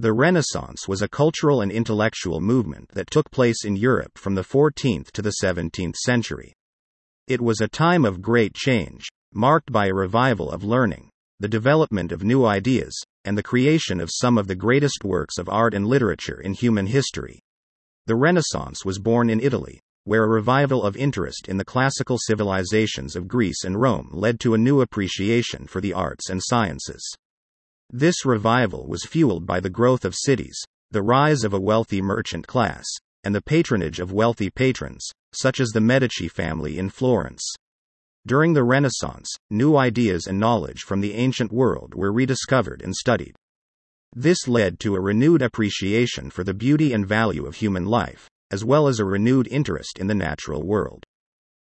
The Renaissance was a cultural and intellectual movement that took place in Europe from the 14th to the 17th century. It was a time of great change, marked by a revival of learning, the development of new ideas, and the creation of some of the greatest works of art and literature in human history. The Renaissance was born in Italy, where a revival of interest in the classical civilizations of Greece and Rome led to a new appreciation for the arts and sciences. This revival was fueled by the growth of cities, the rise of a wealthy merchant class, and the patronage of wealthy patrons, such as the Medici family in Florence. During the Renaissance, new ideas and knowledge from the ancient world were rediscovered and studied. This led to a renewed appreciation for the beauty and value of human life, as well as a renewed interest in the natural world.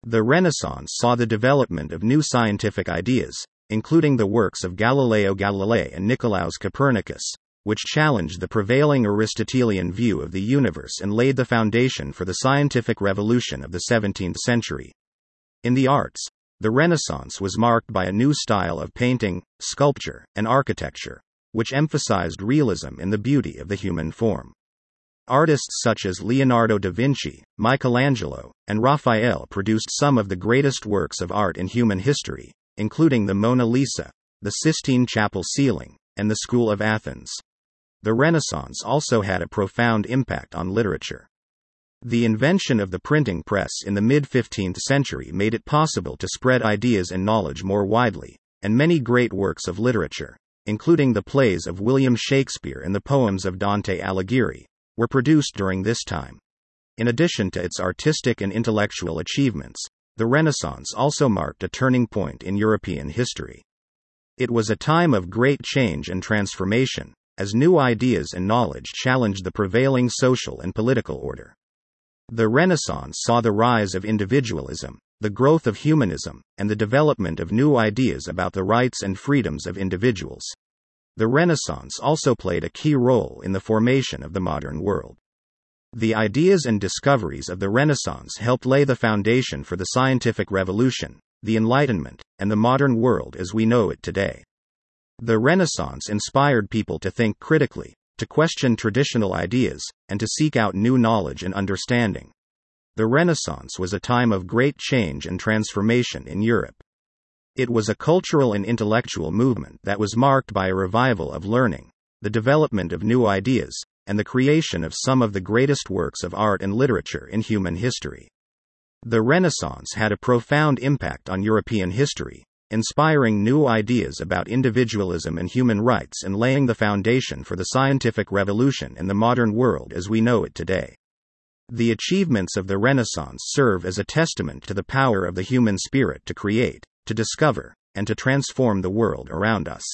The Renaissance saw the development of new scientific ideas, including the works of Galileo Galilei and Nicolaus Copernicus, which challenged the prevailing Aristotelian view of the universe and laid the foundation for the scientific revolution of the 17th century. In the arts, the Renaissance was marked by a new style of painting, sculpture, and architecture, which emphasized realism in the beauty of the human form. Artists such as Leonardo da Vinci, Michelangelo, and Raphael produced some of the greatest works of art in human history, including the Mona Lisa, the Sistine Chapel ceiling, and the School of Athens. The Renaissance also had a profound impact on literature. The invention of the printing press in the mid 15th century made it possible to spread ideas and knowledge more widely, and many great works of literature, including the plays of William Shakespeare and the poems of Dante Alighieri, were produced during this time. In addition to its artistic and intellectual achievements, the Renaissance also marked a turning point in European history. It was a time of great change and transformation, as new ideas and knowledge challenged the prevailing social and political order. The Renaissance saw the rise of individualism, the growth of humanism, and the development of new ideas about the rights and freedoms of individuals. The Renaissance also played a key role in the formation of the modern world. The ideas and discoveries of the Renaissance helped lay the foundation for the scientific revolution, the Enlightenment, and the modern world as we know it today. The Renaissance inspired people to think critically, to question traditional ideas, and to seek out new knowledge and understanding. The Renaissance was a time of great change and transformation in Europe. It was a cultural and intellectual movement that was marked by a revival of learning, the development of new ideas, and the creation of some of the greatest works of art and literature in human history. The Renaissance had a profound impact on European history, inspiring new ideas about individualism and human rights and laying the foundation for the scientific revolution in the modern world as we know it today. The achievements of the Renaissance serve as a testament to the power of the human spirit to create, to discover, and to transform the world around us.